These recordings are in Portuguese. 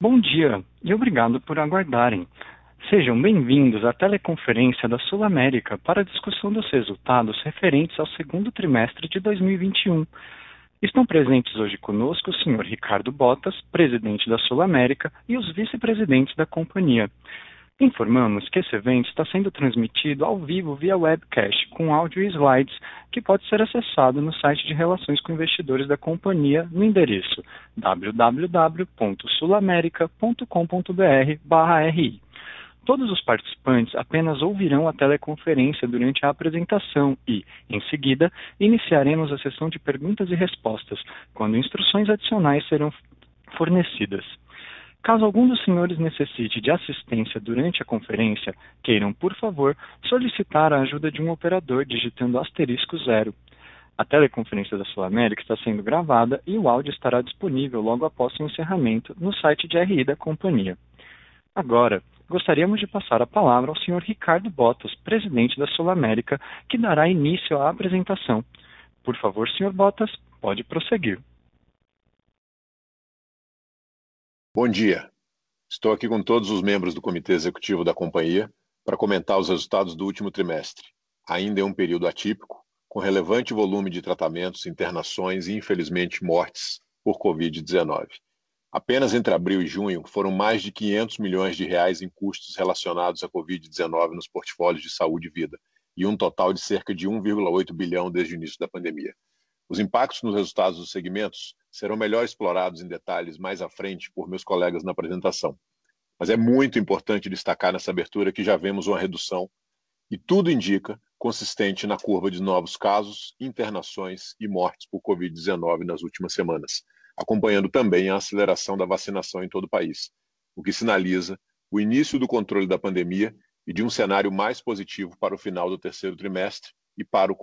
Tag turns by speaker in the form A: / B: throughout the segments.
A: Bom dia e obrigado por aguardarem. Sejam bem-vindos à teleconferência da Sul América para a discussão dos resultados referentes ao segundo trimestre de 2021. Estão presentes hoje conosco o Sr. Ricardo Botas, presidente da Sul América, e os vice-presidentes da companhia. Informamos que esse evento está sendo transmitido ao vivo via webcast, com áudio e slides, que pode ser acessado no site de Relações com Investidores da companhia no endereço www.sulamerica.com.br/ri. Todos os participantes apenas ouvirão a teleconferência durante a apresentação e, em seguida, iniciaremos a sessão de perguntas e respostas, quando instruções adicionais serão fornecidas. Caso algum dos senhores necessite de assistência durante a conferência, queiram, por favor, solicitar a ajuda de um operador digitando asterisco zero. A teleconferência da Sul América está sendo gravada e o áudio estará disponível logo após o encerramento no site de RI da companhia. Agora, gostaríamos de passar a palavra ao Sr. Ricardo Botas, presidente da Sul América, que dará início à apresentação. Por favor, Sr. Botas, pode prosseguir.
B: Bom dia. Estou aqui com todos os membros do comitê executivo da companhia para comentar os resultados do último trimestre. Ainda é um período atípico, com relevante volume de tratamentos, internações e, infelizmente, mortes por Covid-19. Apenas entre abril e junho foram mais de 500 milhões de reais em custos relacionados à Covid-19 nos portfólios de saúde e vida, e um total de cerca de 1,8 bilhão desde o início da pandemia. Os impactos nos resultados dos segmentos serão melhor explorados em detalhes mais à frente por meus colegas na apresentação. Mas é muito importante destacar nessa abertura que já vemos uma redução, e tudo indica, consistente na curva de novos casos, internações e mortes por Covid-19 nas últimas semanas, acompanhando também a aceleração da vacinação em todo o país, o que sinaliza o início do controle da pandemia e de um cenário mais positivo para o final do terceiro trimestre e para o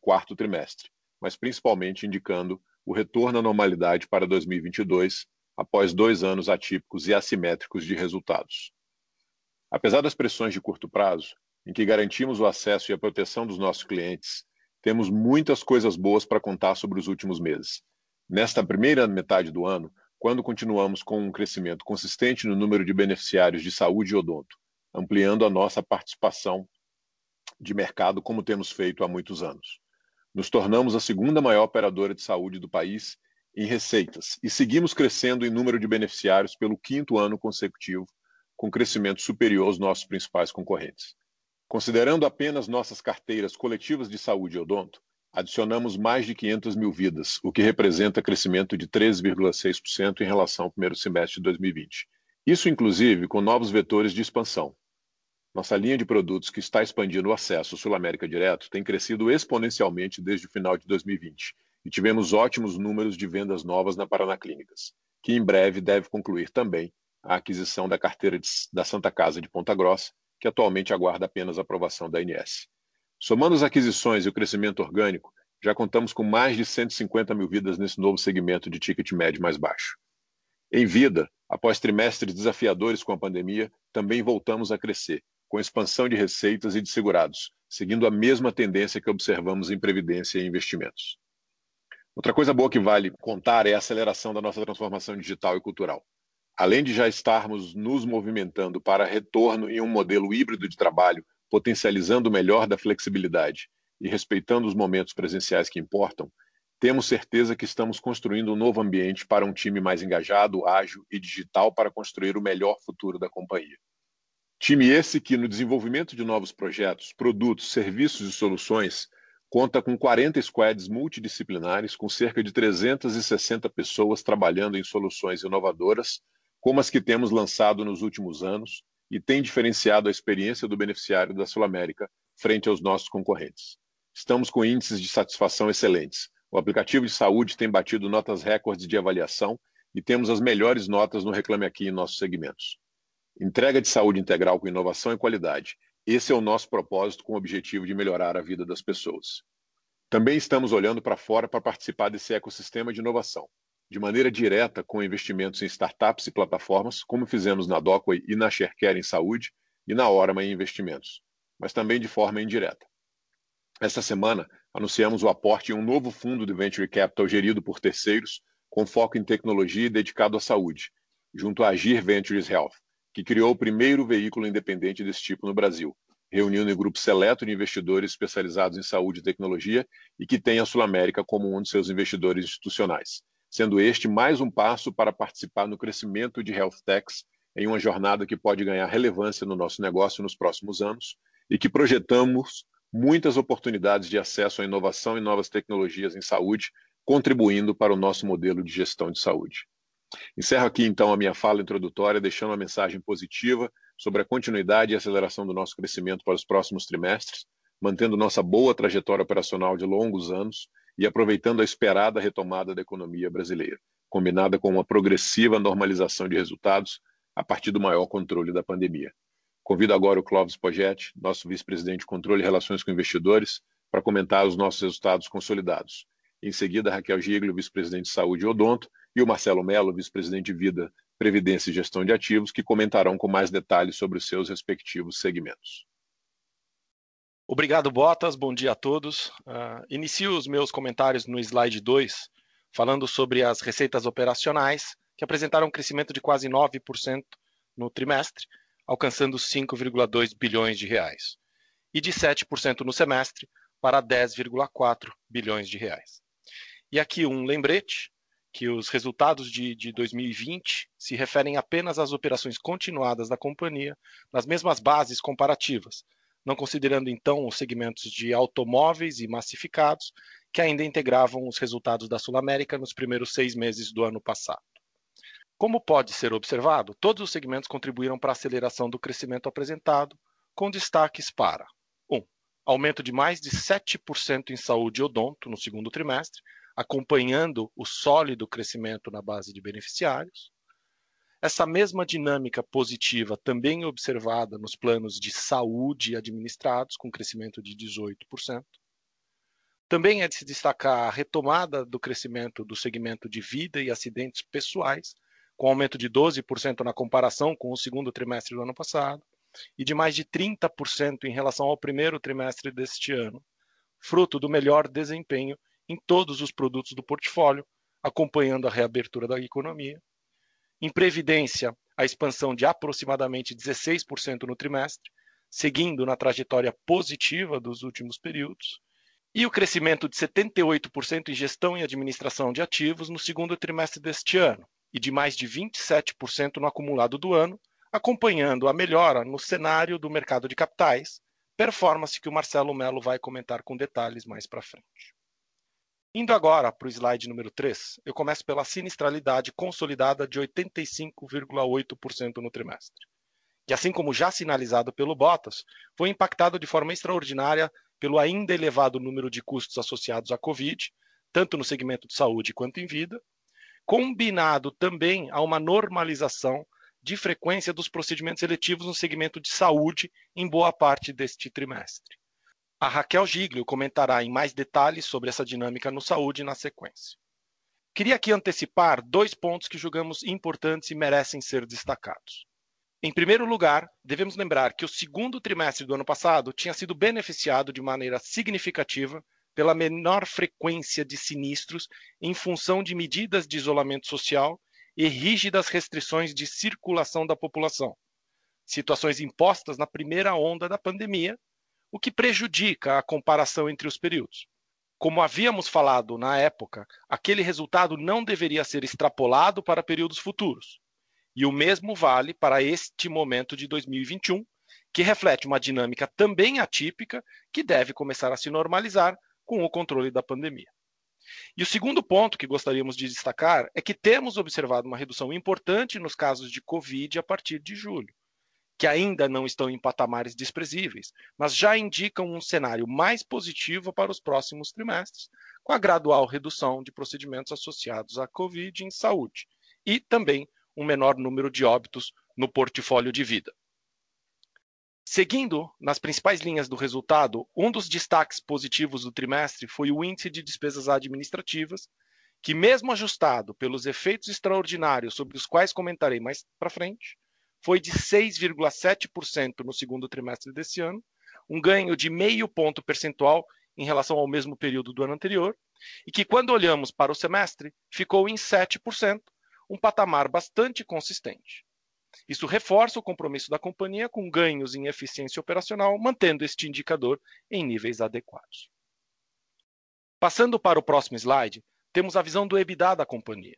B: quarto trimestre, mas principalmente indicando o retorno à normalidade para 2022, após dois anos atípicos e assimétricos de resultados. Apesar das pressões de curto prazo, em que garantimos o acesso e a proteção dos nossos clientes, temos muitas coisas boas para contar sobre os últimos meses. Nesta primeira metade do ano, quando continuamos com um crescimento consistente no número de beneficiários de saúde e odonto, ampliando a nossa participação de mercado como temos feito há muitos anos. Nos tornamos a segunda maior operadora de saúde do país em receitas e seguimos crescendo em número de beneficiários pelo quinto ano consecutivo, com crescimento superior aos nossos principais concorrentes. Considerando apenas nossas carteiras coletivas de saúde e odonto, adicionamos mais de 500 mil vidas, o que representa crescimento de 13,6% em relação ao primeiro semestre de 2020. Isso, inclusive, com novos vetores de expansão, nossa linha de produtos que está expandindo o acesso Sul América Direto tem crescido exponencialmente desde o final de 2020 e tivemos ótimos números de vendas novas na Paraná Clínicas, que em breve deve concluir também a aquisição da carteira de, da Santa Casa de Ponta Grossa, que atualmente aguarda apenas a aprovação da ANS. Somando as aquisições e o crescimento orgânico, já contamos com mais de 150 mil vidas nesse novo segmento de ticket médio mais baixo. Em vida, após trimestres desafiadores com a pandemia, também voltamos a crescer com expansão de receitas e de segurados, seguindo a mesma tendência que observamos em previdência e investimentos. Outra coisa boa que vale contar é a aceleração da nossa transformação digital e cultural. Além de já estarmos nos movimentando para retorno em um modelo híbrido de trabalho, potencializando o melhor da flexibilidade e respeitando os momentos presenciais que importam, temos certeza que estamos construindo um novo ambiente para um time mais engajado, ágil e digital para construir o melhor futuro da companhia. Time esse que, no desenvolvimento de novos projetos, produtos, serviços e soluções, conta com 40 squads multidisciplinares, com cerca de 360 pessoas trabalhando em soluções inovadoras, como as que temos lançado nos últimos anos, e tem diferenciado a experiência do beneficiário da Sul América frente aos nossos concorrentes. Estamos com índices de satisfação excelentes. O aplicativo de saúde tem batido notas recordes de avaliação e temos as melhores notas no Reclame Aqui em nossos segmentos. Entrega de saúde integral com inovação e qualidade. Esse é o nosso propósito com o objetivo de melhorar a vida das pessoas. Também estamos olhando para fora para participar desse ecossistema de inovação, de maneira direta com investimentos em startups e plataformas, como fizemos na Docway e na ShareCare em saúde e na Orama em investimentos, mas também de forma indireta. Esta semana, anunciamos o aporte em um novo fundo de venture capital gerido por terceiros, com foco em tecnologia e dedicado à saúde, junto à Agir Ventures Health, que criou o primeiro veículo independente desse tipo no Brasil, reunindo um grupo seleto de investidores especializados em saúde e tecnologia e que tem a Sul América como um de seus investidores institucionais, sendo este mais um passo para participar no crescimento de health techs em uma jornada que pode ganhar relevância no nosso negócio nos próximos anos e que projetamos muitas oportunidades de acesso à inovação e novas tecnologias em saúde, contribuindo para o nosso modelo de gestão de saúde. Encerro aqui então a minha fala introdutória, deixando uma mensagem positiva sobre a continuidade e aceleração do nosso crescimento para os próximos trimestres, mantendo nossa boa trajetória operacional de longos anos e aproveitando a esperada retomada da economia brasileira, combinada com uma progressiva normalização de resultados a partir do maior controle da pandemia. Convido agora o Clóvis Pogetti, nosso vice-presidente de Controle e Relações com Investidores, para comentar os nossos resultados consolidados. Em seguida, Raquel Giglio, vice-presidente de Saúde e Odonto, e o Marcelo Mello, vice-presidente de Vida, Previdência e Gestão de Ativos, que comentarão com mais detalhes sobre os seus respectivos segmentos.
C: Obrigado, Botas. Bom dia a todos. Uh, inicio os meus comentários no slide 2, falando sobre as receitas operacionais, que apresentaram um crescimento de quase 9% no trimestre, alcançando 5,2 bilhões de reais, e de 7% no semestre para 10,4 bilhões de reais. E aqui um lembrete que os resultados de, de 2020 se referem apenas às operações continuadas da companhia, nas mesmas bases comparativas, não considerando então os segmentos de automóveis e massificados, que ainda integravam os resultados da Sul América nos primeiros seis meses do ano passado. Como pode ser observado, todos os segmentos contribuíram para a aceleração do crescimento apresentado, com destaques para 1. Um, aumento de mais de 7% em saúde odonto no segundo trimestre, acompanhando o sólido crescimento na base de beneficiários. Essa mesma dinâmica positiva também observada nos planos de saúde administrados, com crescimento de 18%. Também é de se destacar a retomada do crescimento do segmento de vida e acidentes pessoais, com aumento de 12% na comparação com o segundo trimestre do ano passado, e de mais de 30% em relação ao primeiro trimestre deste ano, fruto do melhor desempenho em todos os produtos do portfólio, acompanhando a reabertura da economia. Em previdência, a expansão de aproximadamente 16% no trimestre, seguindo na trajetória positiva dos últimos períodos, e o crescimento de 78% em gestão e administração de ativos no segundo trimestre deste ano, e de mais de 27% no acumulado do ano, acompanhando a melhora no cenário do mercado de capitais, performance que o Marcelo Melo vai comentar com detalhes mais para frente. Indo agora para o slide número 3, eu começo pela sinistralidade consolidada de 85,8% no trimestre, que assim como já sinalizado pelo Bottas, foi impactado de forma extraordinária pelo ainda elevado número de custos associados à Covid, tanto no segmento de saúde quanto em vida, combinado também a uma normalização de frequência dos procedimentos eletivos no segmento de saúde em boa parte deste trimestre. A Raquel Giglio comentará em mais detalhes sobre essa dinâmica no saúde na sequência. Queria aqui antecipar dois pontos que julgamos importantes e merecem ser destacados. Em primeiro lugar, devemos lembrar que o segundo trimestre do ano passado tinha sido beneficiado de maneira significativa pela menor frequência de sinistros em função de medidas de isolamento social e rígidas restrições de circulação da população, situações impostas na primeira onda da pandemia, o que prejudica a comparação entre os períodos. Como havíamos falado na época, aquele resultado não deveria ser extrapolado para períodos futuros. E o mesmo vale para este momento de 2021, que reflete uma dinâmica também atípica que deve começar a se normalizar com o controle da pandemia. E o segundo ponto que gostaríamos de destacar é que temos observado uma redução importante nos casos de Covid a partir de julho, que ainda não estão em patamares desprezíveis, mas já indicam um cenário mais positivo para os próximos trimestres, com a gradual redução de procedimentos associados à Covid em saúde e também um menor número de óbitos no portfólio de vida. Seguindo nas principais linhas do resultado, um dos destaques positivos do trimestre foi o índice de despesas administrativas, que, mesmo ajustado pelos efeitos extraordinários sobre os quais comentarei mais para frente, foi de 6,7% no segundo trimestre desse ano, um ganho de meio ponto percentual em relação ao mesmo período do ano anterior, e que, quando olhamos para o semestre, ficou em 7%, um patamar bastante consistente. Isso reforça o compromisso da companhia com ganhos em eficiência operacional, mantendo este indicador em níveis adequados. Passando para o próximo slide, temos a visão do EBITDA da companhia.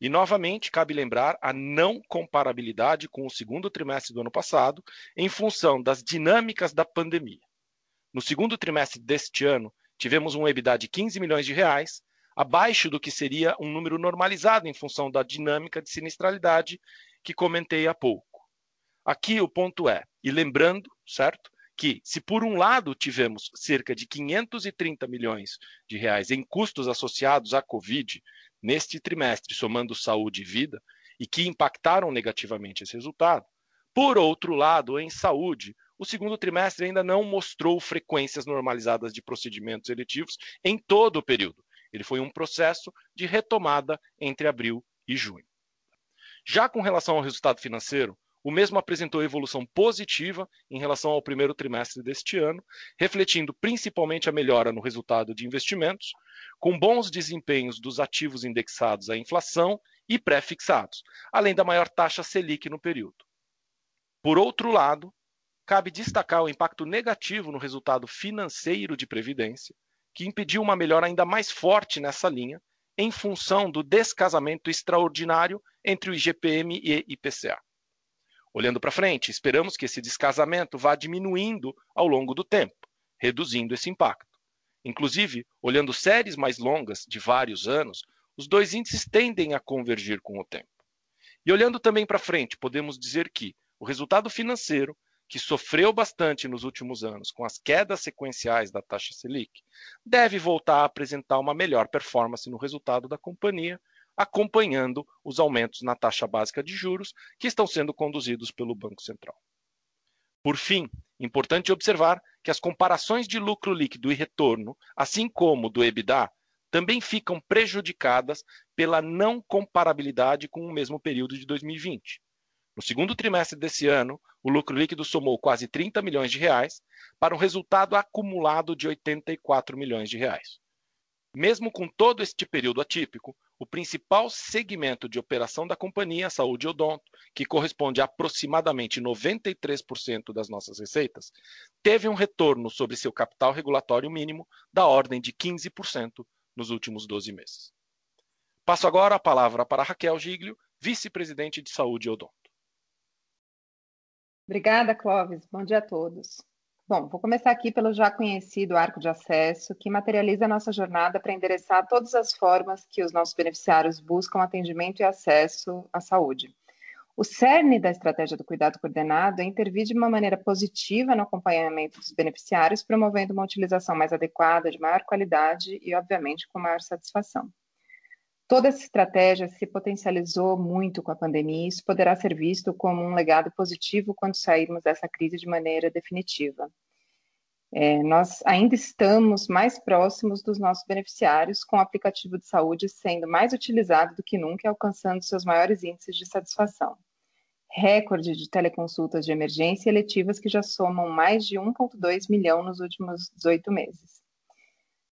C: E, novamente, cabe lembrar a não comparabilidade com o segundo trimestre do ano passado, em função das dinâmicas da pandemia. No segundo trimestre deste ano, tivemos um EBITDA de 15 milhões de reais, abaixo do que seria um número normalizado em função da dinâmica de sinistralidade que comentei há pouco. Aqui o ponto é, e lembrando, certo, que se por um lado tivemos cerca de 530 milhões de reais em custos associados à Covid neste trimestre, somando saúde e vida, e que impactaram negativamente esse resultado, por outro lado, em saúde, o segundo trimestre ainda não mostrou frequências normalizadas de procedimentos eletivos em todo o período. Ele foi um processo de retomada entre abril e junho. Já com relação ao resultado financeiro, o mesmo apresentou evolução positiva em relação ao primeiro trimestre deste ano, refletindo principalmente a melhora no resultado de investimentos, com bons desempenhos dos ativos indexados à inflação e pré-fixados, além da maior taxa Selic no período. Por outro lado, cabe destacar o impacto negativo no resultado financeiro de previdência, que impediu uma melhora ainda mais forte nessa linha, em função do descasamento extraordinário entre o IGPM e IPCA. Olhando para frente, esperamos que esse descasamento vá diminuindo ao longo do tempo, reduzindo esse impacto. Inclusive, olhando séries mais longas, de vários anos, os dois índices tendem a convergir com o tempo. E olhando também para frente, podemos dizer que o resultado financeiro que sofreu bastante nos últimos anos com as quedas sequenciais da taxa Selic, deve voltar a apresentar uma melhor performance no resultado da companhia, acompanhando os aumentos na taxa básica de juros que estão sendo conduzidos pelo Banco Central. Por fim, importante observar que as comparações de lucro líquido e retorno, assim como do EBITDA, também ficam prejudicadas pela não comparabilidade com o mesmo período de 2020. No segundo trimestre desse ano, o lucro líquido somou quase 30 milhões de reais para um resultado acumulado de 84 milhões de reais. Mesmo com todo este período atípico, o principal segmento de operação da companhia, Saúde Odonto, que corresponde a aproximadamente 93% das nossas receitas, teve um retorno sobre seu capital regulatório mínimo da ordem de 15% nos últimos 12 meses. Passo agora a palavra para Raquel Giglio, vice-presidente de Saúde Odonto.
D: Obrigada, Clóvis. Bom dia a todos. Bom, vou começar aqui pelo já conhecido arco de acesso, que materializa a nossa jornada para endereçar todas as formas que os nossos beneficiários buscam atendimento e acesso à saúde. O cerne da estratégia do cuidado coordenado é intervir de uma maneira positiva no acompanhamento dos beneficiários, promovendo uma utilização mais adequada, de maior qualidade e, obviamente, com maior satisfação. Toda essa estratégia se potencializou muito com a pandemia e isso poderá ser visto como um legado positivo quando sairmos dessa crise de maneira definitiva. É, nós ainda estamos mais próximos dos nossos beneficiários, com o aplicativo de saúde sendo mais utilizado do que nunca e alcançando seus maiores índices de satisfação. Recorde de teleconsultas de emergência e eletivas que já somam mais de 1,2 milhão nos últimos 18 meses.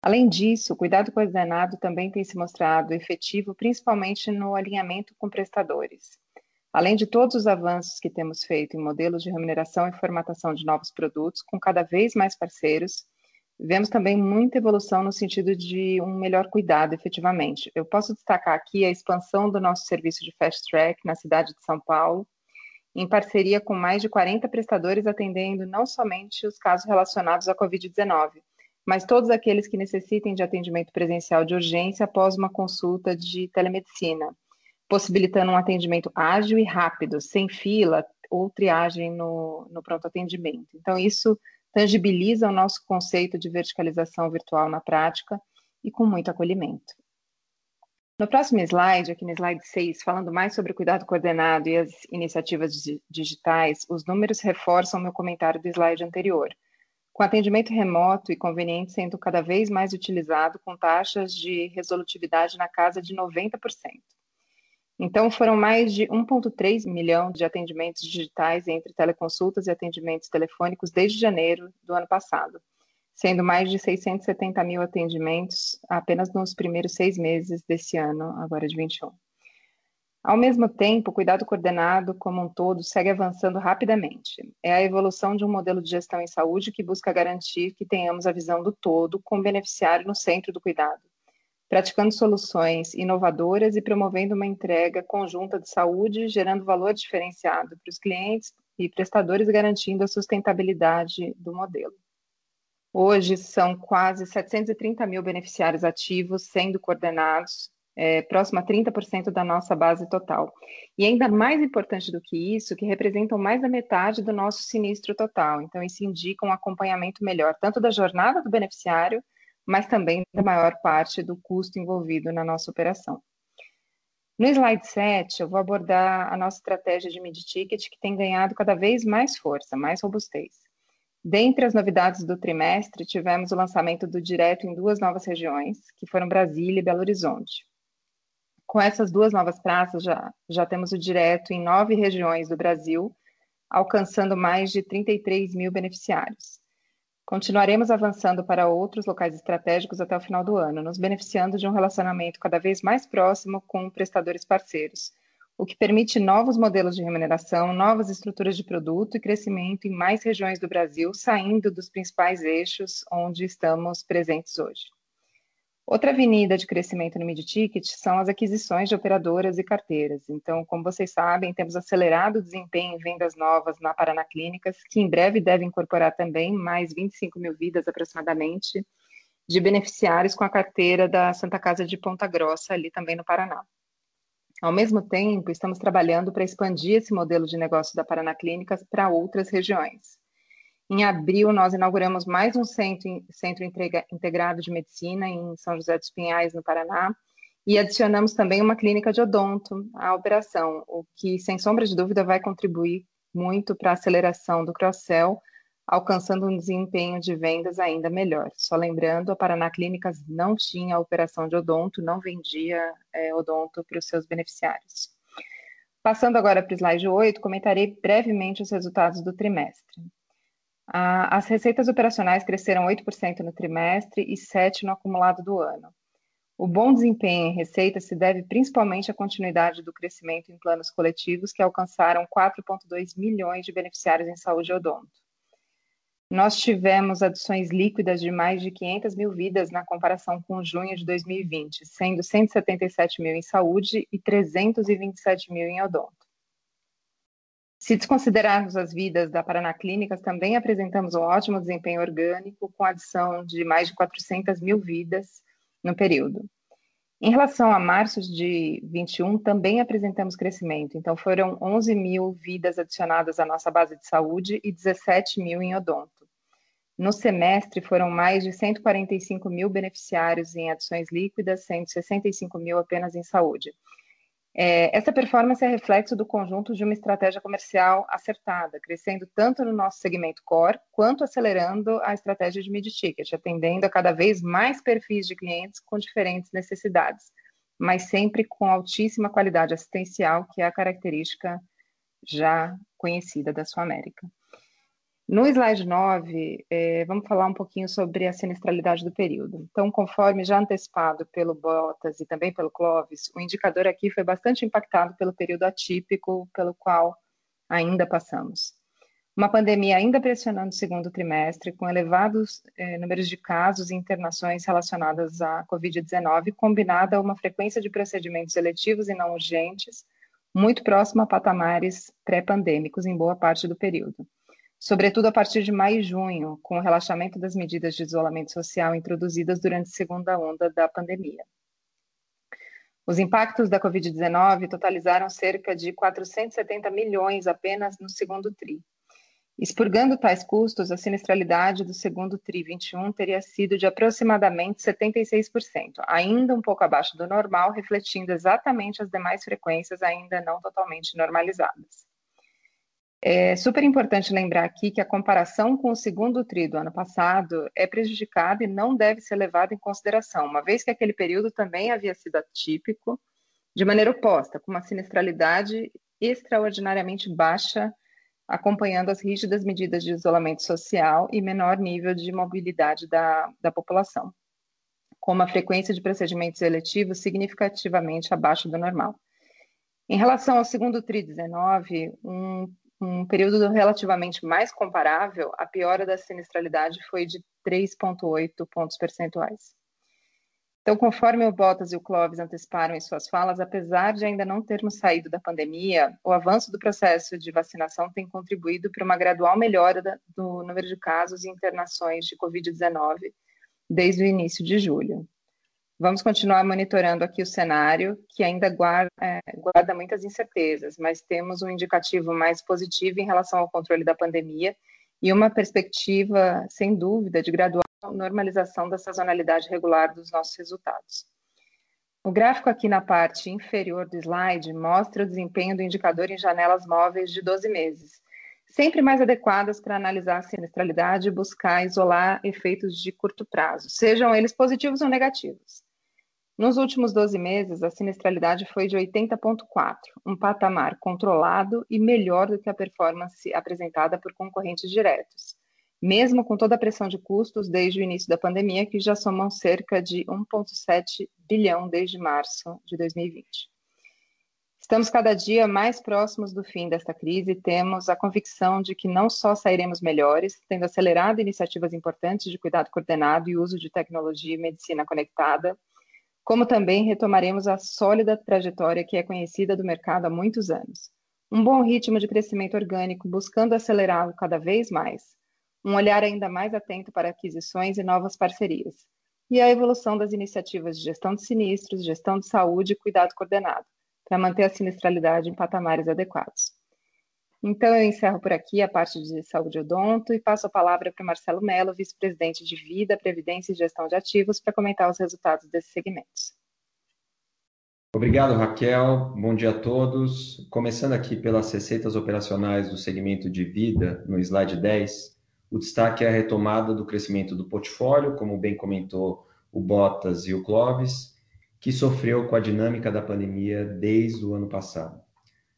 D: Além disso, o cuidado coordenado também tem se mostrado efetivo, principalmente no alinhamento com prestadores. Além de todos os avanços que temos feito em modelos de remuneração e formatação de novos produtos, com cada vez mais parceiros, vemos também muita evolução no sentido de um melhor cuidado, efetivamente. Eu posso destacar aqui a expansão do nosso serviço de Fast Track na cidade de São Paulo, em parceria com mais de 40 prestadores atendendo não somente os casos relacionados à Covid-19, mas todos aqueles que necessitem de atendimento presencial de urgência após uma consulta de telemedicina, possibilitando um atendimento ágil e rápido, sem fila ou triagem no, no pronto atendimento. Então, isso tangibiliza o nosso conceito de verticalização virtual na prática e com muito acolhimento. No próximo slide, aqui no slide 6, falando mais sobre o cuidado coordenado e as iniciativas digitais, os números reforçam meu comentário do slide anterior com atendimento remoto e conveniente sendo cada vez mais utilizado, com taxas de resolutividade na casa de 90%. Então, foram mais de 1,3 milhão de atendimentos digitais entre teleconsultas e atendimentos telefônicos desde janeiro do ano passado, sendo mais de 670 mil atendimentos apenas nos primeiros seis meses desse ano, agora de 21. Ao mesmo tempo, o cuidado coordenado como um todo segue avançando rapidamente. É a evolução de um modelo de gestão em saúde que busca garantir que tenhamos a visão do todo, com o beneficiário no centro do cuidado, praticando soluções inovadoras e promovendo uma entrega conjunta de saúde, gerando valor diferenciado para os clientes e prestadores, garantindo a sustentabilidade do modelo. Hoje são quase 730 mil beneficiários ativos sendo coordenados é, próximo a 30% da nossa base total. E ainda mais importante do que isso, que representam mais da metade do nosso sinistro total. Então, isso indica um acompanhamento melhor, tanto da jornada do beneficiário, mas também da maior parte do custo envolvido na nossa operação. No slide 7, eu vou abordar a nossa estratégia de mid-ticket, que tem ganhado cada vez mais força, mais robustez. Dentre as novidades do trimestre, tivemos o lançamento do Direto em duas novas regiões, que foram Brasília e Belo Horizonte com essas duas novas praças, já, já temos o direto em nove regiões do Brasil, alcançando mais de 33 mil beneficiários. Continuaremos avançando para outros locais estratégicos até o final do ano, nos beneficiando de um relacionamento cada vez mais próximo com prestadores parceiros, o que permite novos modelos de remuneração, novas estruturas de produto e crescimento em mais regiões do Brasil, saindo dos principais eixos onde estamos presentes hoje. Outra avenida de crescimento no mid-ticket são as aquisições de operadoras e carteiras. Então, como vocês sabem, temos acelerado o desempenho em vendas novas na Paraná Clínicas, que em breve deve incorporar também mais 25 mil vidas aproximadamente de beneficiários com a carteira da Santa Casa de Ponta Grossa, ali também no Paraná. Ao mesmo tempo, estamos trabalhando para expandir esse modelo de negócio da Paraná Clínicas para outras regiões. Em abril, nós inauguramos mais um centro, centro integrado de medicina em São José dos Pinhais, no Paraná, e adicionamos também uma clínica de odonto à operação, o que, sem sombra de dúvida, vai contribuir muito para a aceleração do cross-sell, alcançando um desempenho de vendas ainda melhor. Só lembrando, a Paraná Clínicas não tinha operação de odonto, não vendia é, odonto para os seus beneficiários. Passando agora para o slide 8, comentarei brevemente os resultados do trimestre. As receitas operacionais cresceram 8% no trimestre e 7% no acumulado do ano. O bom desempenho em receita se deve principalmente à continuidade do crescimento em planos coletivos, que alcançaram 4,2 milhões de beneficiários em saúde odonto. Nós tivemos adições líquidas de mais de 500 mil vidas na comparação com junho de 2020, sendo 177 mil em saúde e 327 mil em odonto. Se desconsiderarmos as vidas da Paraná Clínicas, também apresentamos um ótimo desempenho orgânico, com adição de mais de 400 mil vidas no período. Em relação a março de 21, também apresentamos crescimento, então foram 11 mil vidas adicionadas à nossa base de saúde e 17 mil em odonto. No semestre, foram mais de 145 mil beneficiários em adições líquidas, sendo 65 mil apenas em saúde. É, essa performance é reflexo do conjunto de uma estratégia comercial acertada, crescendo tanto no nosso segmento core, quanto acelerando a estratégia de mid-ticket, atendendo a cada vez mais perfis de clientes com diferentes necessidades, mas sempre com altíssima qualidade assistencial, que é a característica já conhecida da Sua América. No slide 9, é, vamos falar um pouquinho sobre a sinistralidade do período. Então, conforme já antecipado pelo Bottas e também pelo Clóvis, o indicador aqui foi bastante impactado pelo período atípico pelo qual ainda passamos. Uma pandemia ainda pressionando o segundo trimestre, com elevados é, números de casos e internações relacionadas à Covid-19, combinada a uma frequência de procedimentos eletivos e não urgentes, muito próxima a patamares pré-pandêmicos em boa parte do período sobretudo a partir de maio e junho, com o relaxamento das medidas de isolamento social introduzidas durante a segunda onda da pandemia. Os impactos da Covid-19 totalizaram cerca de 470 milhões apenas no segundo TRI. Expurgando tais custos, a sinistralidade do segundo TRI 21 teria sido de aproximadamente 76%, ainda um pouco abaixo do normal, refletindo exatamente as demais frequências ainda não totalmente normalizadas. É super importante lembrar aqui que a comparação com o segundo TRI do ano passado é prejudicada e não deve ser levada em consideração, uma vez que aquele período também havia sido atípico, de maneira oposta, com uma sinistralidade extraordinariamente baixa, acompanhando as rígidas medidas de isolamento social e menor nível de mobilidade da, da população, com uma frequência de procedimentos eletivos significativamente abaixo do normal. Em relação ao segundo TRI 19, um, um período relativamente mais comparável, a piora da sinistralidade foi de 3,8 pontos percentuais. Então, conforme o Bottas e o Clóvis anteciparam em suas falas, apesar de ainda não termos saído da pandemia, o avanço do processo de vacinação tem contribuído para uma gradual melhora do número de casos e internações de Covid-19 desde o início de julho. Vamos continuar monitorando aqui o cenário, que ainda guarda, é, guarda muitas incertezas, mas temos um indicativo mais positivo em relação ao controle da pandemia e uma perspectiva, sem dúvida, de gradual normalização da sazonalidade regular dos nossos resultados. O gráfico aqui na parte inferior do slide mostra o desempenho do indicador em janelas móveis de 12 meses, sempre mais adequadas para analisar a sinistralidade e buscar isolar efeitos de curto prazo, sejam eles positivos ou negativos. Nos últimos 12 meses, a sinistralidade foi de 80,4, um patamar controlado e melhor do que a performance apresentada por concorrentes diretos mesmo com toda a pressão de custos desde o início da pandemia, que já somam cerca de 1,7 bilhão desde março de 2020. Estamos cada dia mais próximos do fim desta crise e temos a convicção de que não só sairemos melhores, tendo acelerado iniciativas importantes de cuidado coordenado e uso de tecnologia e medicina conectada, como também retomaremos a sólida trajetória que é conhecida do mercado há muitos anos. Um bom ritmo de crescimento orgânico, buscando acelerá-lo cada vez mais, um olhar ainda mais atento para aquisições e novas parcerias, e a evolução das iniciativas de gestão de sinistros, gestão de saúde e cuidado coordenado, para manter a sinistralidade em patamares adequados. Então, eu encerro por aqui a parte de saúde odonto e passo a palavra para o Marcelo Mello, vice-presidente de Vida, Previdência e Gestão de Ativos, para comentar os resultados desses segmentos.
E: Obrigado, Raquel. Bom dia a todos. Começando aqui pelas receitas operacionais do segmento de vida, no slide 10, o destaque é a retomada do crescimento do portfólio, como bem comentou o Bottas e o Clóvis, que sofreu com a dinâmica da pandemia desde o ano passado.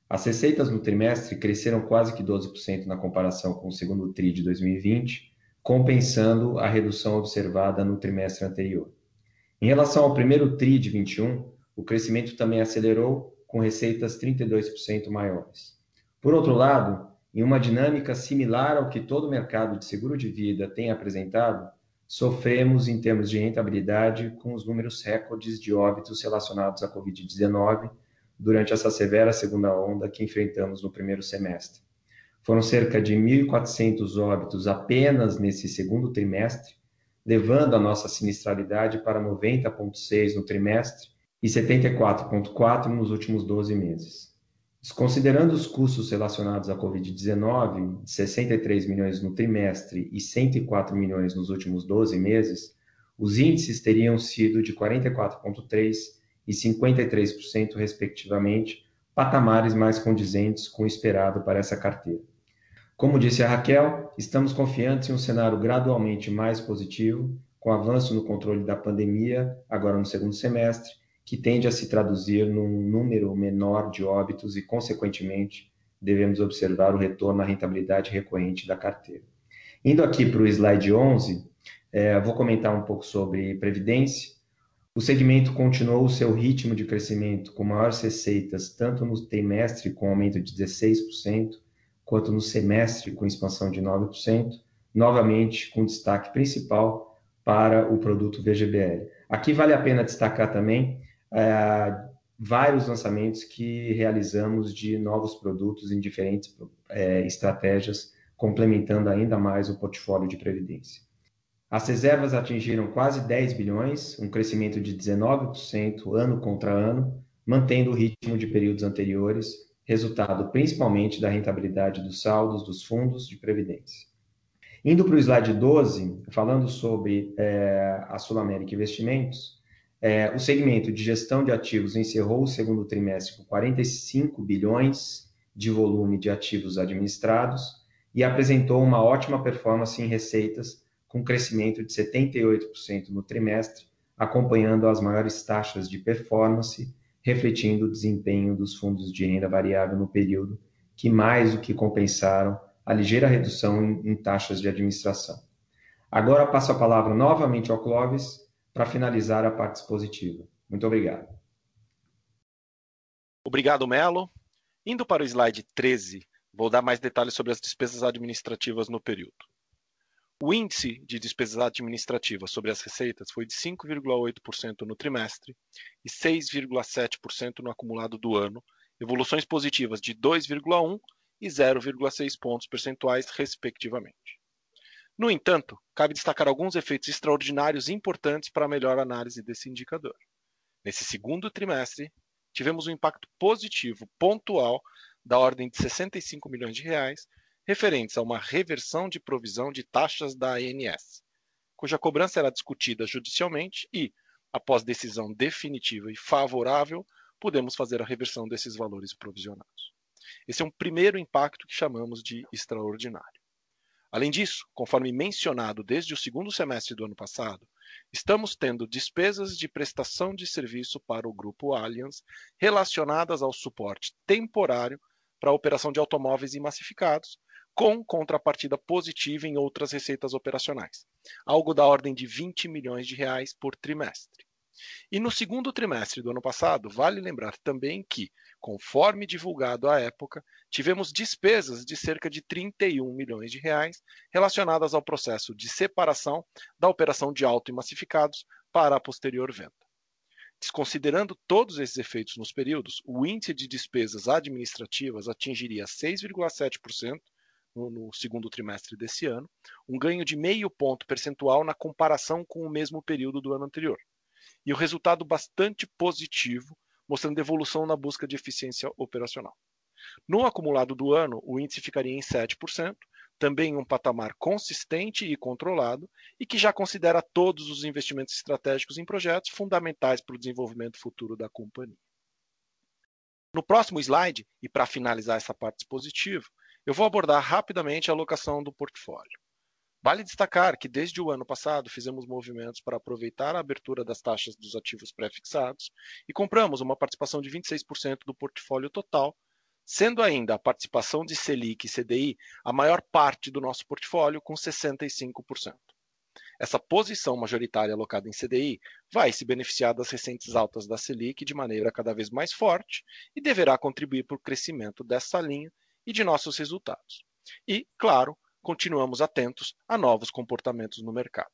E: As receitas no trimestre cresceram quase que 12% na comparação com o segundo TRI de 2020, compensando a redução observada no trimestre anterior. Em relação ao primeiro TRI de 21, o crescimento também acelerou, com receitas 32% maiores. Por outro lado, em uma dinâmica similar ao que todo o mercado de seguro de vida tem apresentado, sofremos em termos de rentabilidade com os números recordes de óbitos relacionados à Covid-19 durante essa severa segunda onda que enfrentamos no primeiro semestre. Foram cerca de 1.400 óbitos apenas nesse segundo trimestre, levando a nossa sinistralidade para 90,6 no trimestre e 74,4 nos últimos 12 meses. Considerando os custos relacionados à Covid-19, 63 milhões no trimestre e 104 milhões nos últimos 12 meses, os índices teriam sido de 44,3% e 53%, respectivamente, patamares mais condizentes com o esperado para essa carteira. Como disse a Raquel, estamos confiantes em um cenário gradualmente mais positivo, com avanço no controle da pandemia, agora no segundo semestre, que tende a se traduzir num número menor de óbitos e, consequentemente, devemos observar o retorno à rentabilidade recorrente da carteira. Indo aqui para o slide 11, é, vou comentar um pouco sobre previdência. O segmento continuou o seu ritmo de crescimento com maiores receitas, tanto no trimestre, com aumento de 16%, quanto no semestre, com expansão de 9%, novamente com destaque principal para o produto VGBL. Aqui vale a pena destacar também é, vários lançamentos que realizamos de novos produtos em diferentes é, estratégias, complementando ainda mais o portfólio de previdência. As reservas atingiram quase 10 bilhões, um crescimento de 19% ano contra ano, mantendo o ritmo de períodos anteriores, resultado principalmente da rentabilidade dos saldos dos fundos de previdência. Indo para o slide 12, falando sobre é, a Sul América Investimentos, é, o segmento de gestão de ativos encerrou o segundo trimestre com 45 bilhões de volume de ativos administrados e apresentou uma ótima performance em receitas, com crescimento de 78% no trimestre, acompanhando as maiores taxas de performance, refletindo o desempenho dos fundos de renda variável no período, que mais do que compensaram a ligeira redução em, taxas de administração. Agora passo a palavra novamente ao Clóvis para finalizar a parte expositiva. Muito obrigado.
C: Obrigado, Melo. Indo para o slide 13, vou dar mais detalhes sobre as despesas administrativas no período. O índice de despesas administrativas sobre as receitas foi de 5,8% no trimestre e 6,7% no acumulado do ano, evoluções positivas de 2,1 e 0,6 pontos percentuais, respectivamente. No entanto, cabe destacar alguns efeitos extraordinários importantes para a melhor análise desse indicador. Nesse segundo trimestre, tivemos um impacto positivo pontual da ordem de 65 milhões de reais referentes a uma reversão de provisão de taxas da ANS, cuja cobrança era discutida judicialmente e, após decisão definitiva e favorável, podemos fazer a reversão desses valores provisionados. Esse é um primeiro impacto que chamamos de extraordinário. Além disso, conforme mencionado desde o segundo semestre do ano passado, estamos tendo despesas de prestação de serviço para o grupo Allianz relacionadas ao suporte temporário para a operação de automóveis e massificados, com contrapartida positiva em outras receitas operacionais, algo da ordem de 20 milhões de reais por trimestre. E no segundo trimestre do ano passado, vale lembrar também que, conforme divulgado à época, tivemos despesas de cerca de 31 milhões de reais relacionadas ao processo de separação da operação de auto e massificados para a posterior venda. Desconsiderando todos esses efeitos nos períodos, o índice de despesas administrativas atingiria 6,7% no, no segundo trimestre desse ano, um ganho de meio ponto percentual na comparação com o mesmo período do ano anterior. E o resultado bastante positivo, mostrando evolução na busca de eficiência operacional. No acumulado do ano, o índice ficaria em 7%, também um patamar consistente e controlado, e que já considera todos os investimentos estratégicos em projetos fundamentais para o desenvolvimento futuro da companhia. No próximo slide, e para finalizar essa parte expositiva, eu vou abordar rapidamente a alocação do portfólio. Vale destacar que desde o ano passado fizemos movimentos para aproveitar a abertura das taxas dos ativos pré-fixados e compramos uma participação de 26% do portfólio total, sendo ainda a participação de Selic e CDI a maior parte do nosso portfólio, com 65%. Essa posição majoritária alocada em CDI vai se beneficiar das recentes altas da Selic de maneira cada vez mais forte e deverá contribuir para o crescimento dessa linha e de nossos resultados. E, claro, continuamos atentos a novos comportamentos no mercado.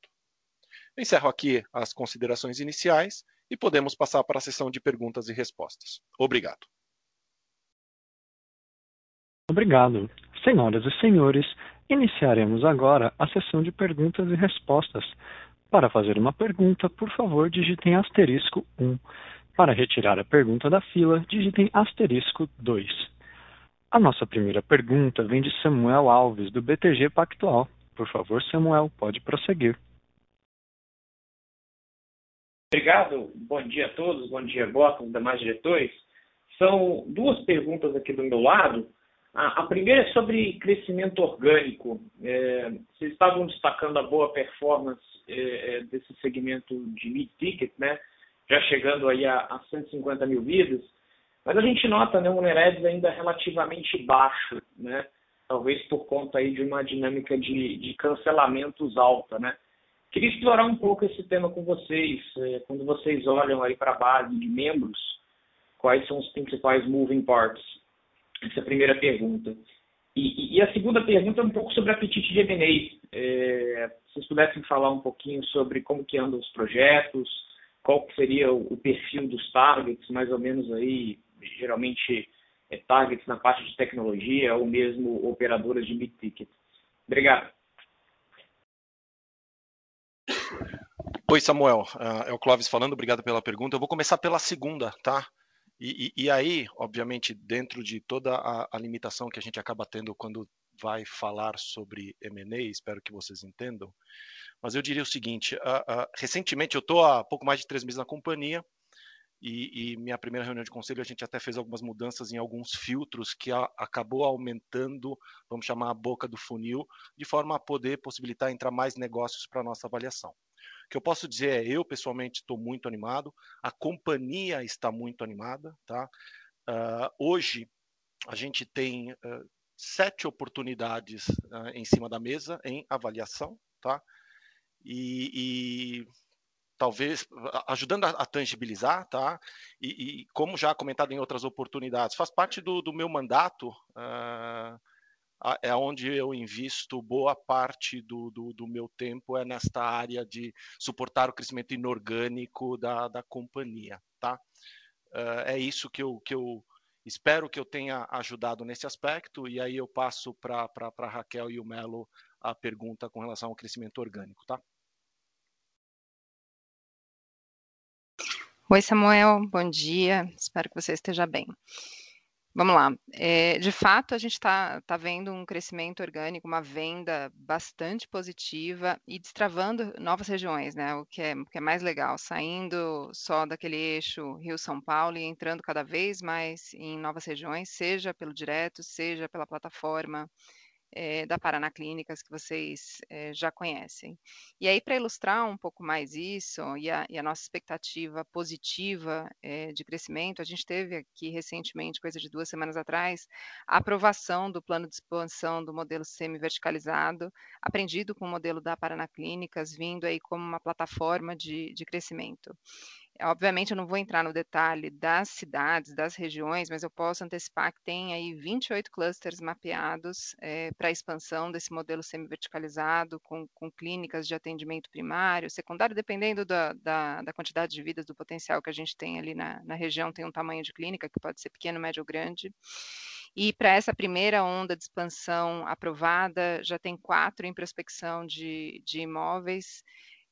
C: encerro aqui as considerações iniciais e podemos passar para a sessão de perguntas e respostas. Obrigado.
A: Obrigado. Senhoras e senhores, iniciaremos agora a sessão de perguntas e respostas. Para fazer uma pergunta, por favor, digitem asterisco 1. Para retirar a pergunta da fila, digitem asterisco 2. A nossa primeira pergunta vem de Samuel Alves, do BTG Pactual. Por favor, Samuel, pode prosseguir.
F: Obrigado. Bom dia a todos. Bom dia, Bota, demais diretores. São duas perguntas aqui do meu lado. A, primeira é sobre crescimento orgânico. É, vocês estavam destacando a boa performance é, é desse segmento de mid-ticket, né? já chegando aí a, a 150 mil vidas. Mas a gente nota né, um Neredes ainda relativamente baixo, né? talvez por conta aí de uma dinâmica de, de cancelamentos alta. Né? Queria explorar um pouco esse tema com vocês. É, quando vocês olham aí para a base de membros, quais são os principais moving parts? Essa é a primeira pergunta. E, e, a segunda pergunta é um pouco sobre apetite de M&A. É, se vocês pudessem falar um pouquinho sobre como que andam os projetos, qual seria o perfil dos targets, mais ou menos aí geralmente é, targets na parte de tecnologia ou mesmo operadoras de mid-ticket. Obrigado.
C: Oi, Samuel. Uh, é o Clóvis falando. Obrigado pela pergunta. Eu vou começar pela segunda, tá? E, e, e aí, obviamente, dentro de toda a, a, limitação que a gente acaba tendo quando vai falar sobre M&A, espero que vocês entendam, mas eu diria o seguinte, uh, uh, recentemente eu estou há pouco mais de três meses na companhia, e, e, minha primeira reunião de conselho a gente até fez algumas mudanças em alguns filtros que a, acabou aumentando, vamos chamar a boca do funil, de forma a poder possibilitar entrar mais negócios para nossa avaliação. O que eu posso dizer é, eu pessoalmente estou muito animado, a companhia está muito animada, tá? Uh, hoje a gente tem uh, sete oportunidades uh, em cima da mesa em avaliação, tá? E, e talvez ajudando a, a tangibilizar, tá? E, e, como já comentado em outras oportunidades, faz parte do, do meu mandato, uh, é onde eu invisto boa parte do, do, do, meu tempo é nesta área de suportar o crescimento inorgânico da, da companhia, tá? Uh, é isso que eu, que eu espero que eu tenha ajudado nesse aspecto, e aí eu passo para a Raquel e o Melo a pergunta com relação ao crescimento orgânico, tá?
D: Oi, Samuel, bom dia, espero que você esteja bem. Vamos lá. É, de fato, a gente está tá vendo um crescimento orgânico, uma venda bastante positiva e destravando novas regiões, né? O que é, o que é mais legal, saindo só daquele eixo Rio-São Paulo e entrando cada vez mais em novas regiões, seja pelo direto, seja pela plataforma é, da Paraná Clínicas, que vocês é, já conhecem. E aí, para ilustrar um pouco mais isso e a, e a nossa expectativa positiva é, de crescimento, a gente teve aqui recentemente, coisa de duas semanas atrás, a aprovação do plano de expansão do modelo semi-verticalizado, aprendido com o modelo da Paraná Clínicas, vindo aí como uma plataforma de, de crescimento. Obviamente, eu não vou entrar no detalhe das cidades, das regiões, mas eu posso antecipar que tem aí 28 clusters mapeados é, para a expansão desse modelo semi-verticalizado, com, com, clínicas de atendimento primário, secundário, dependendo da, da, da, quantidade de vidas, do potencial que a gente tem ali na, na região, tem um tamanho de clínica que pode ser pequeno, médio ou grande. E para essa primeira onda de expansão aprovada, já tem quatro em prospecção de, de imóveis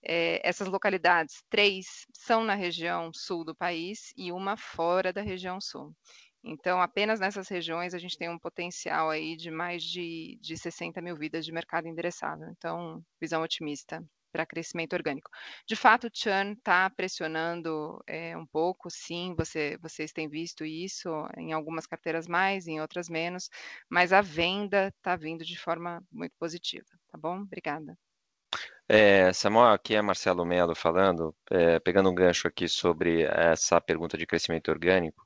D: é, essas localidades, três são na região sul do país e uma fora da região sul. Então, apenas nessas regiões a gente tem um potencial aí de mais de, de 60 mil vidas de mercado endereçável. Então, visão otimista para crescimento orgânico. De fato, o churn está pressionando é, um pouco, sim, você, vocês têm visto isso em algumas carteiras mais, em outras menos, mas a venda está vindo de forma muito positiva, tá bom? Obrigada.
G: É, Samuel, aqui é Marcelo Melo falando, é, pegando um gancho aqui sobre essa pergunta de crescimento orgânico,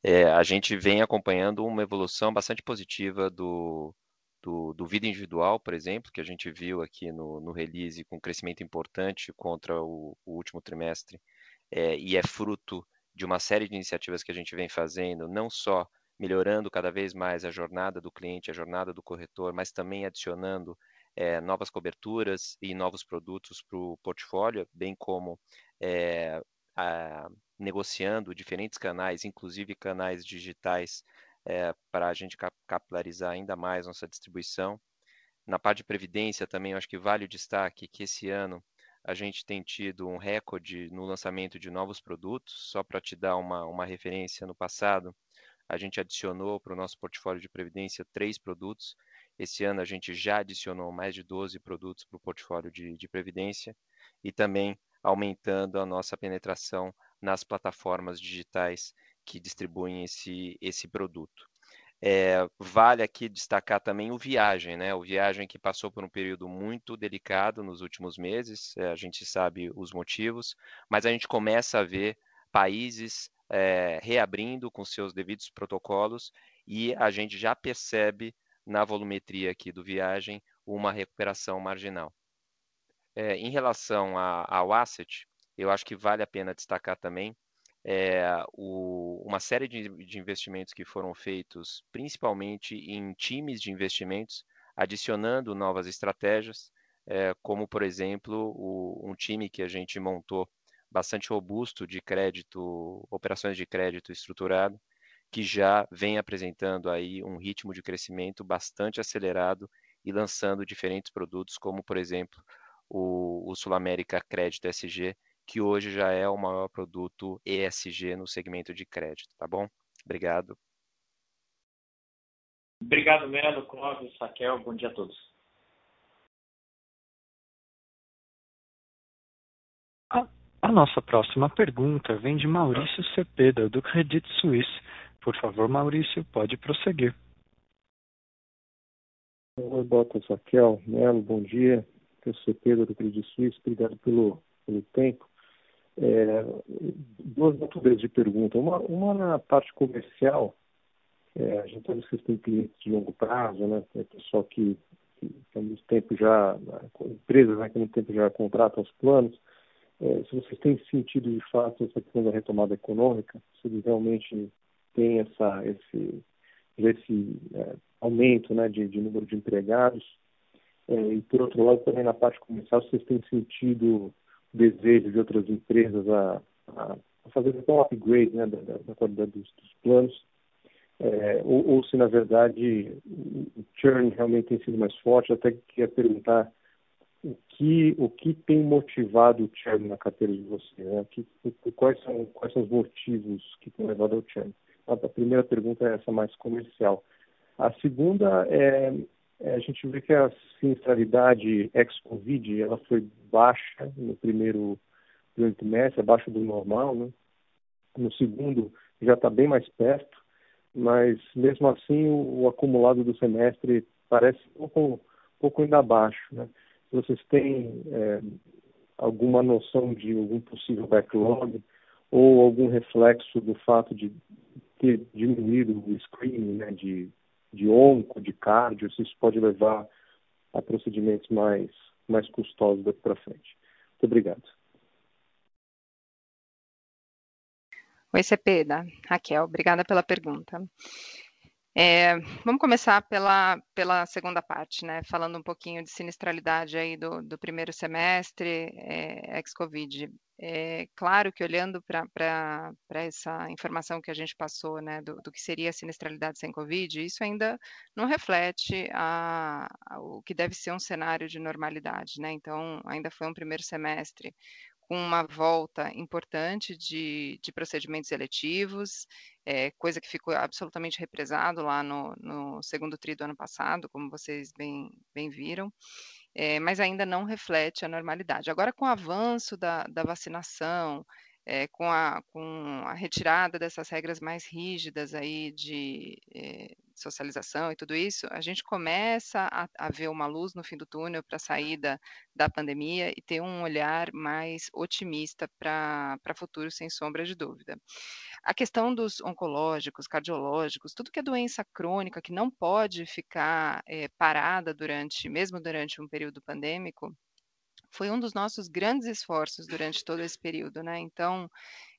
G: é, a gente vem acompanhando uma evolução bastante positiva do, do, do, vida individual, por exemplo, que a gente viu aqui no, no release com crescimento importante contra o, o último trimestre, é, e é fruto de uma série de iniciativas que a gente vem fazendo, não só melhorando cada vez mais a jornada do cliente, a jornada do corretor, mas também adicionando é, novas coberturas e novos produtos para o portfólio, bem como é, a, negociando diferentes canais, inclusive canais digitais, é, para a gente capilarizar ainda mais nossa distribuição. Na parte de previdência também, acho que vale o destaque que esse ano a gente tem tido um recorde no lançamento de novos produtos. Só para te dar uma, uma referência, no passado, a gente adicionou para o nosso portfólio de previdência três produtos esse ano a gente já adicionou mais de 12 produtos para o portfólio de, de previdência e também aumentando a nossa penetração nas plataformas digitais que distribuem esse, esse produto. É, vale aqui destacar também o Viagem, né? O Viagem que passou por um período muito delicado nos últimos meses, é, a gente sabe os motivos, mas a gente começa a ver países é, reabrindo com seus devidos protocolos e a gente já percebe na volumetria aqui do viagem uma recuperação marginal. É, em relação a, ao asset, eu acho que vale a pena destacar também é, o, uma série de, de, investimentos que foram feitos, principalmente em times de investimentos, adicionando novas estratégias, é, como, por exemplo, o, um time que a gente montou bastante robusto de crédito, operações de crédito estruturado, que já vem apresentando aí um ritmo de crescimento bastante acelerado e lançando diferentes produtos, como por exemplo o, o Sul América Crédito SG, que hoje já é o maior produto ESG no segmento de crédito, tá bom? Obrigado.
F: Obrigado, Melo, Clóvis, Raquel, bom dia a todos.
A: A, a nossa próxima pergunta vem de Maurício Cepeda, do Credit Suisse. Por favor, Maurício, pode prosseguir.
H: Oi, Botas Raquel, Melo, bom dia. Eu sou Pedro do Credit Suisse, obrigado pelo, pelo tempo. É, duas naturezas de pergunta. Uma, uma na parte comercial, é, a gente sabe que vocês têm clientes de longo prazo, né? É pessoal que, que há muito tempo já, empresas né, que há muito tempo já contratam os planos. é, se vocês têm sentido de fato essa questão da retomada econômica, se eles realmente têm essa, esse, esse é, aumento né, de, de, número de empregados. É, e, por outro lado, também na parte comercial, vocês têm sentido desejo de outras empresas a, a fazer um upgrade né, da, da qualidade dos, dos planos, é, ou, ou, se na verdade o churn realmente tem sido mais forte, até queria perguntar o que, o que tem motivado o churn na carteira de vocês, né? que, quais, são, quais são os motivos que têm levado ao churn? A, primeira pergunta é essa mais comercial. A segunda é, é a gente vê que a sinistralidade ex-Covid ela foi baixa no primeiro, primeiro trimestre, abaixo do normal, né? No segundo já está bem mais perto, mas mesmo assim o, o, acumulado do semestre parece um pouco, um pouco ainda abaixo. Né? Vocês têm é, alguma noção de algum possível backlog ou algum reflexo do fato de ter diminuído o screening né, de, de onco, de cardio, se isso pode levar a procedimentos mais, mais custosos daqui para frente. Muito obrigado.
D: Oi, Cepeda. Raquel, obrigada pela pergunta. É, vamos começar pela, pela segunda parte, né? Falando um pouquinho de sinistralidade aí do, do primeiro semestre, é, ex-Covid. É claro que olhando para essa informação que a gente passou, né, do, do, que seria a sinistralidade sem Covid, isso ainda não reflete a, a, o que deve ser um cenário de normalidade, né? Então, ainda foi um primeiro semestre com uma volta importante de, de procedimentos eletivos, é, coisa que ficou absolutamente represado lá no, no, segundo tri do ano passado, como vocês bem, bem viram, é, mas ainda não reflete a normalidade. Agora, com o avanço da, da vacinação, é, com, a, com a retirada dessas regras mais rígidas aí de, socialização e tudo isso, a gente começa a, a ver uma luz no fim do túnel para a saída da pandemia e ter um olhar mais otimista para futuro, sem sombra de dúvida. A questão dos oncológicos, cardiológicos, tudo que é doença crônica que não pode ficar é, parada durante, mesmo durante um período pandêmico, foi um dos nossos grandes esforços durante todo esse período, né? Então,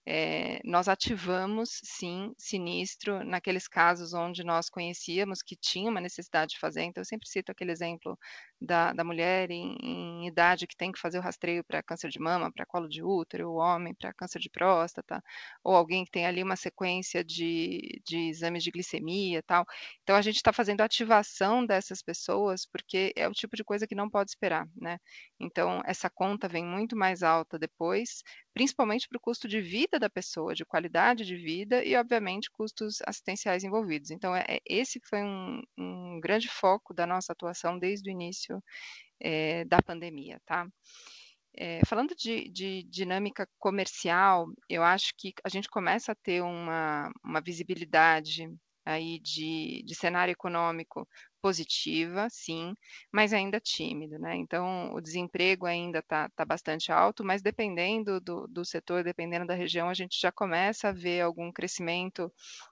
D: é, nós ativamos, sim, sinistro naqueles casos onde nós conhecíamos que tinha uma necessidade de fazer. Então, eu sempre cito aquele exemplo da, da mulher em, em idade que tem que fazer o rastreio para câncer de mama, para colo de útero, o homem para câncer de próstata, ou alguém que tem ali uma sequência de, de exames de glicemia tal. Então, a gente está fazendo ativação dessas pessoas porque é o tipo de coisa que não pode esperar, né? Então, essa conta vem muito mais alta depois, principalmente para o custo de vida da pessoa, de qualidade de vida e, obviamente, custos assistenciais envolvidos. Então, é, é esse foi um, um grande foco da nossa atuação desde o início é, da pandemia, tá? É, falando de, de, dinâmica comercial, eu acho que a gente começa a ter uma, uma visibilidade aí de, de cenário econômico positiva, sim, mas ainda tímido, né? Então, o desemprego ainda está tá bastante alto, mas dependendo do, do setor, dependendo da região, a gente já começa a ver algum crescimento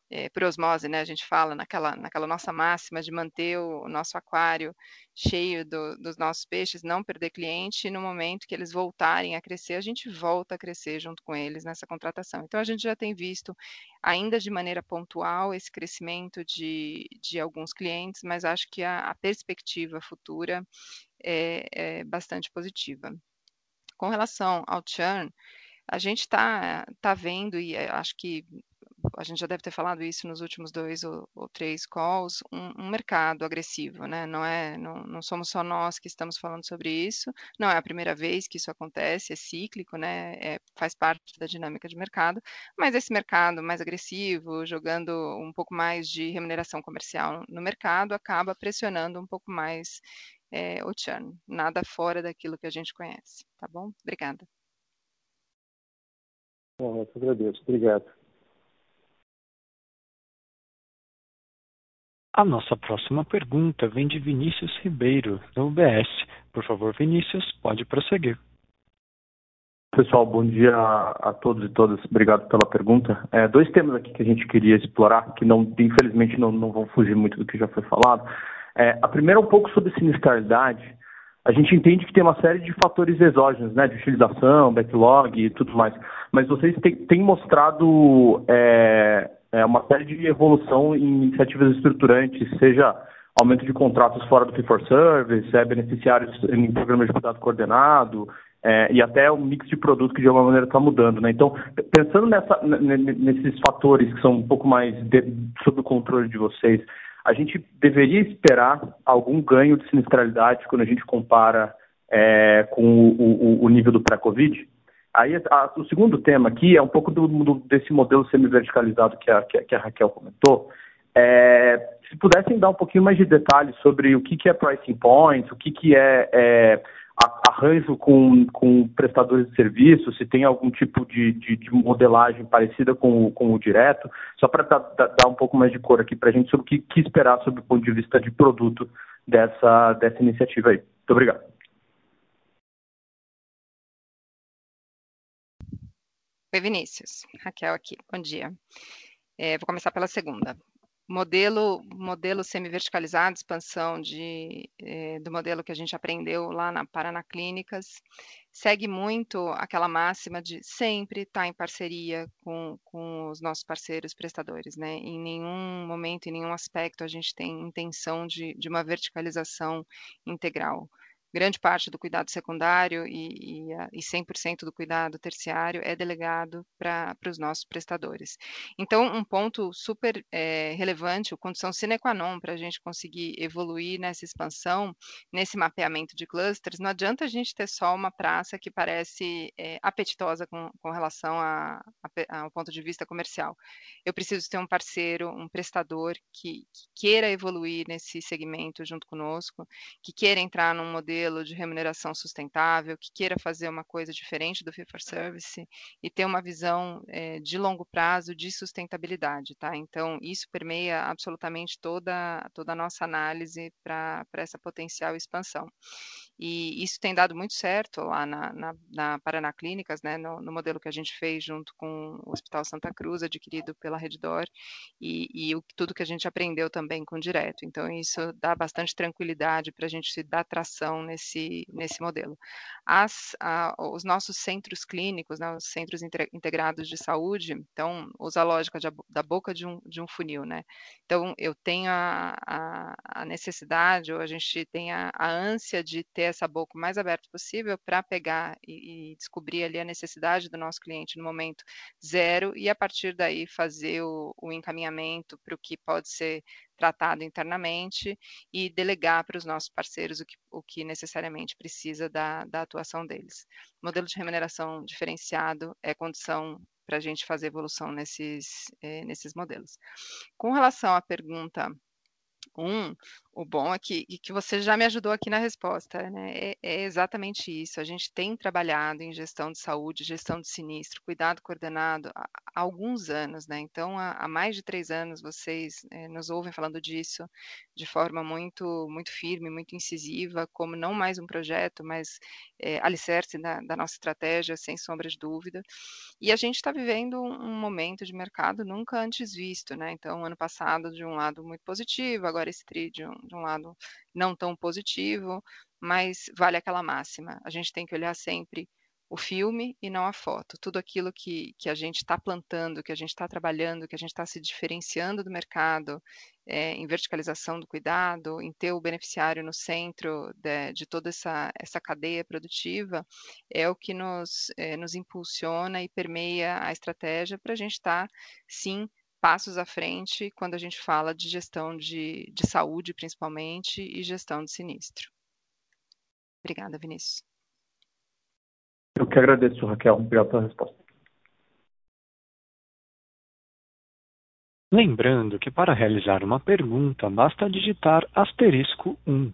D: é, por osmose, né? A gente fala naquela, naquela nossa máxima de manter o, nosso aquário cheio do, dos nossos peixes, não perder cliente, e no momento que eles voltarem a crescer, a gente volta a crescer junto com eles nessa contratação. Então, a gente já tem visto, ainda de maneira pontual, esse crescimento de, de alguns clientes, mas acho que a, a perspectiva futura é, é bastante positiva. Com relação ao churn, a gente está tá vendo, e eh, acho que a gente já deve ter falado isso nos últimos dois ou, ou três calls, um, um, mercado agressivo, né? Não é, não, não, somos só nós que estamos falando sobre isso. Não é a primeira vez que isso acontece, é cíclico, né? É, faz parte da dinâmica de mercado. Mas esse mercado mais agressivo, jogando um pouco mais de remuneração comercial no mercado, acaba pressionando um pouco mais é, o churn. Nada fora daquilo que a gente conhece, tá bom? Obrigada.
H: Bom, eu agradeço. Obrigado.
A: A nossa próxima pergunta vem de Vinícius Ribeiro, do UBS. Por favor, Vinícius, pode prosseguir.
I: Pessoal, bom dia a todos e todas. Obrigado pela pergunta. É, dois temas aqui que a gente queria explorar, que não, infelizmente não, não vão fugir muito do que já foi falado. É, a primeira é um pouco sobre sinistralidade. a gente entende que tem uma série de fatores exógenos, né, de utilização, backlog e tudo mais, mas vocês têm mostrado é, é, uma série de evolução em iniciativas estruturantes, seja aumento de contratos fora do fee for service, é, beneficiários em programas de cuidado coordenado, é, e até o mix de produto que de alguma maneira está mudando. Né? Então, pensando nessa, nesses fatores que são um pouco mais de, sob o controle de vocês, a gente deveria esperar algum ganho de sinistralidade quando a gente compara é, com o, o, o, nível do pré-Covid? Aí, a, o segundo tema aqui é um pouco do, do, desse modelo semi-verticalizado que a, que a Raquel comentou. É, se pudessem dar um pouquinho mais de detalhes sobre o que, que é pricing points, o que, que é, é arranjo com, com prestadores de serviço, se tem algum tipo de, de, de modelagem parecida com o, com o direto, só para dar, dar, um pouco mais de cor aqui para a gente sobre o que, que esperar sob o ponto de vista de produto dessa, dessa iniciativa aí. Muito obrigado.
D: Oi, Vinícius. Raquel aqui. Bom dia. É, vou começar pela segunda modelo modelo semi-verticalizado, expansão de, eh, do modelo que a gente aprendeu lá na Paraná Clínicas, segue muito aquela máxima de sempre estar em parceria com, com os nossos parceiros prestadores, né? Em nenhum momento, em nenhum aspecto, a gente tem intenção de, de uma verticalização integral grande parte do cuidado secundário e, e, e 100% do cuidado terciário é delegado para os nossos prestadores. Então, um ponto super é, relevante, condição sine qua non para a gente conseguir evoluir nessa expansão, nesse mapeamento de clusters, não adianta a gente ter só uma praça que parece é, apetitosa com, com relação a, a, ao ponto de vista comercial. Eu preciso ter um parceiro, um prestador que, que queira evoluir nesse segmento junto conosco, que queira entrar num modelo modelo de remuneração sustentável, que queira fazer uma coisa diferente do fee for service e ter uma visão é, de longo prazo de sustentabilidade, tá? Então, isso permeia absolutamente toda, toda a nossa análise para essa potencial expansão. E isso tem dado muito certo lá na, na, na Paraná Clínicas, né, no, no, modelo que a gente fez junto com o Hospital Santa Cruz, adquirido pela Reddor, e, e o, tudo que a gente aprendeu também com o Direto. Então, isso dá bastante tranquilidade para a gente dar tração nesse, nesse modelo. As, a, os nossos centros clínicos, né, os centros integrados de saúde, então, usa a lógica de, da boca de um, de um funil, né? Então, eu tenho a, a, a necessidade, ou a gente tem a, a ânsia de ter essa boca o mais aberta possível para pegar e, e, descobrir ali a necessidade do nosso cliente no momento zero e a partir daí fazer o, o encaminhamento para o que pode ser tratado internamente e delegar para os nossos parceiros o que, o que necessariamente precisa da, da atuação deles. O modelo de remuneração diferenciado é condição para a gente fazer evolução nesses, eh, nesses modelos. Com relação à pergunta um, o bom é que, que você já me ajudou aqui na resposta, né? É, é, exatamente isso. A gente tem trabalhado em gestão de saúde, gestão de sinistro, cuidado coordenado há, há alguns anos, né? Então, há, há, mais de três anos vocês é, nos ouvem falando disso de forma muito, muito firme, muito incisiva, como não mais um projeto, mas é, alicerce da, da nossa estratégia, sem sombra de dúvida. E a gente está vivendo um momento de mercado nunca antes visto, né? Então, ano passado, de um lado muito positivo, agora esse tri de um lado não tão positivo, mas vale aquela máxima. A gente tem que olhar sempre o filme e não a foto. Tudo aquilo que, que a gente está plantando, que a gente está trabalhando, que a gente está se diferenciando do mercado, é, em verticalização do cuidado, em ter o beneficiário no centro de, de toda essa, essa cadeia produtiva, é o que nos, é, nos impulsiona e permeia a estratégia para a gente estar, tá, sim, passos à frente quando a gente fala de gestão de, de saúde, principalmente, e gestão de sinistro. Obrigada, Vinícius.
I: Eu que agradeço, Raquel. Obrigado pela resposta.
A: Lembrando que para realizar uma pergunta basta digitar asterisco 1.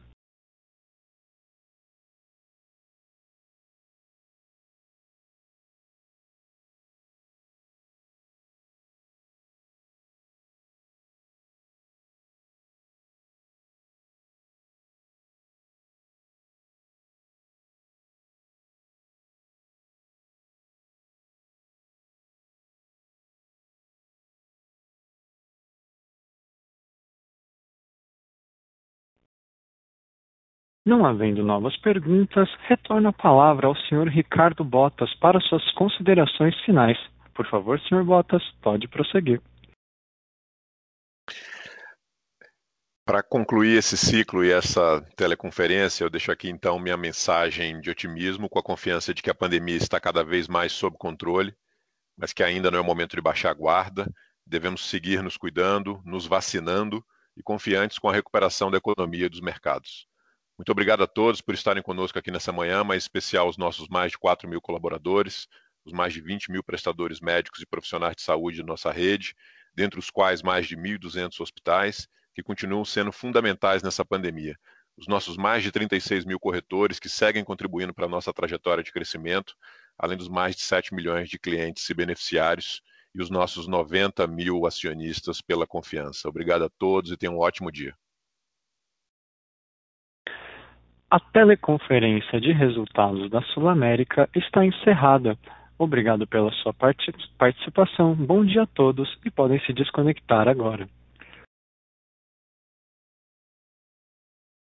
A: Não havendo novas perguntas, retorno a palavra ao senhor Ricardo Botas para suas considerações finais. Por favor, senhor Botas, pode prosseguir.
B: Para concluir esse ciclo e essa teleconferência, eu deixo aqui então minha mensagem de otimismo, com a confiança de que a pandemia está cada vez mais sob controle, mas que ainda não é o momento de baixar a guarda. Devemos seguir nos cuidando, nos vacinando e confiantes com a recuperação da economia e dos mercados. Muito obrigado a todos por estarem conosco aqui nessa manhã, mas em especial aos nossos mais de 4 mil colaboradores, os mais de 20 mil prestadores médicos e profissionais de saúde da nossa rede, dentre os quais mais de 1.200 hospitais que continuam sendo fundamentais nessa pandemia. Os nossos mais de 36 mil corretores que seguem contribuindo para a nossa trajetória de crescimento, além dos mais de 7 milhões de clientes e beneficiários, e os nossos 90 mil acionistas pela confiança. Obrigado a todos e tenham um ótimo dia.
A: A teleconferência de resultados da Sul América está encerrada. Obrigado pela sua participação. Bom dia a todos e podem se desconectar agora.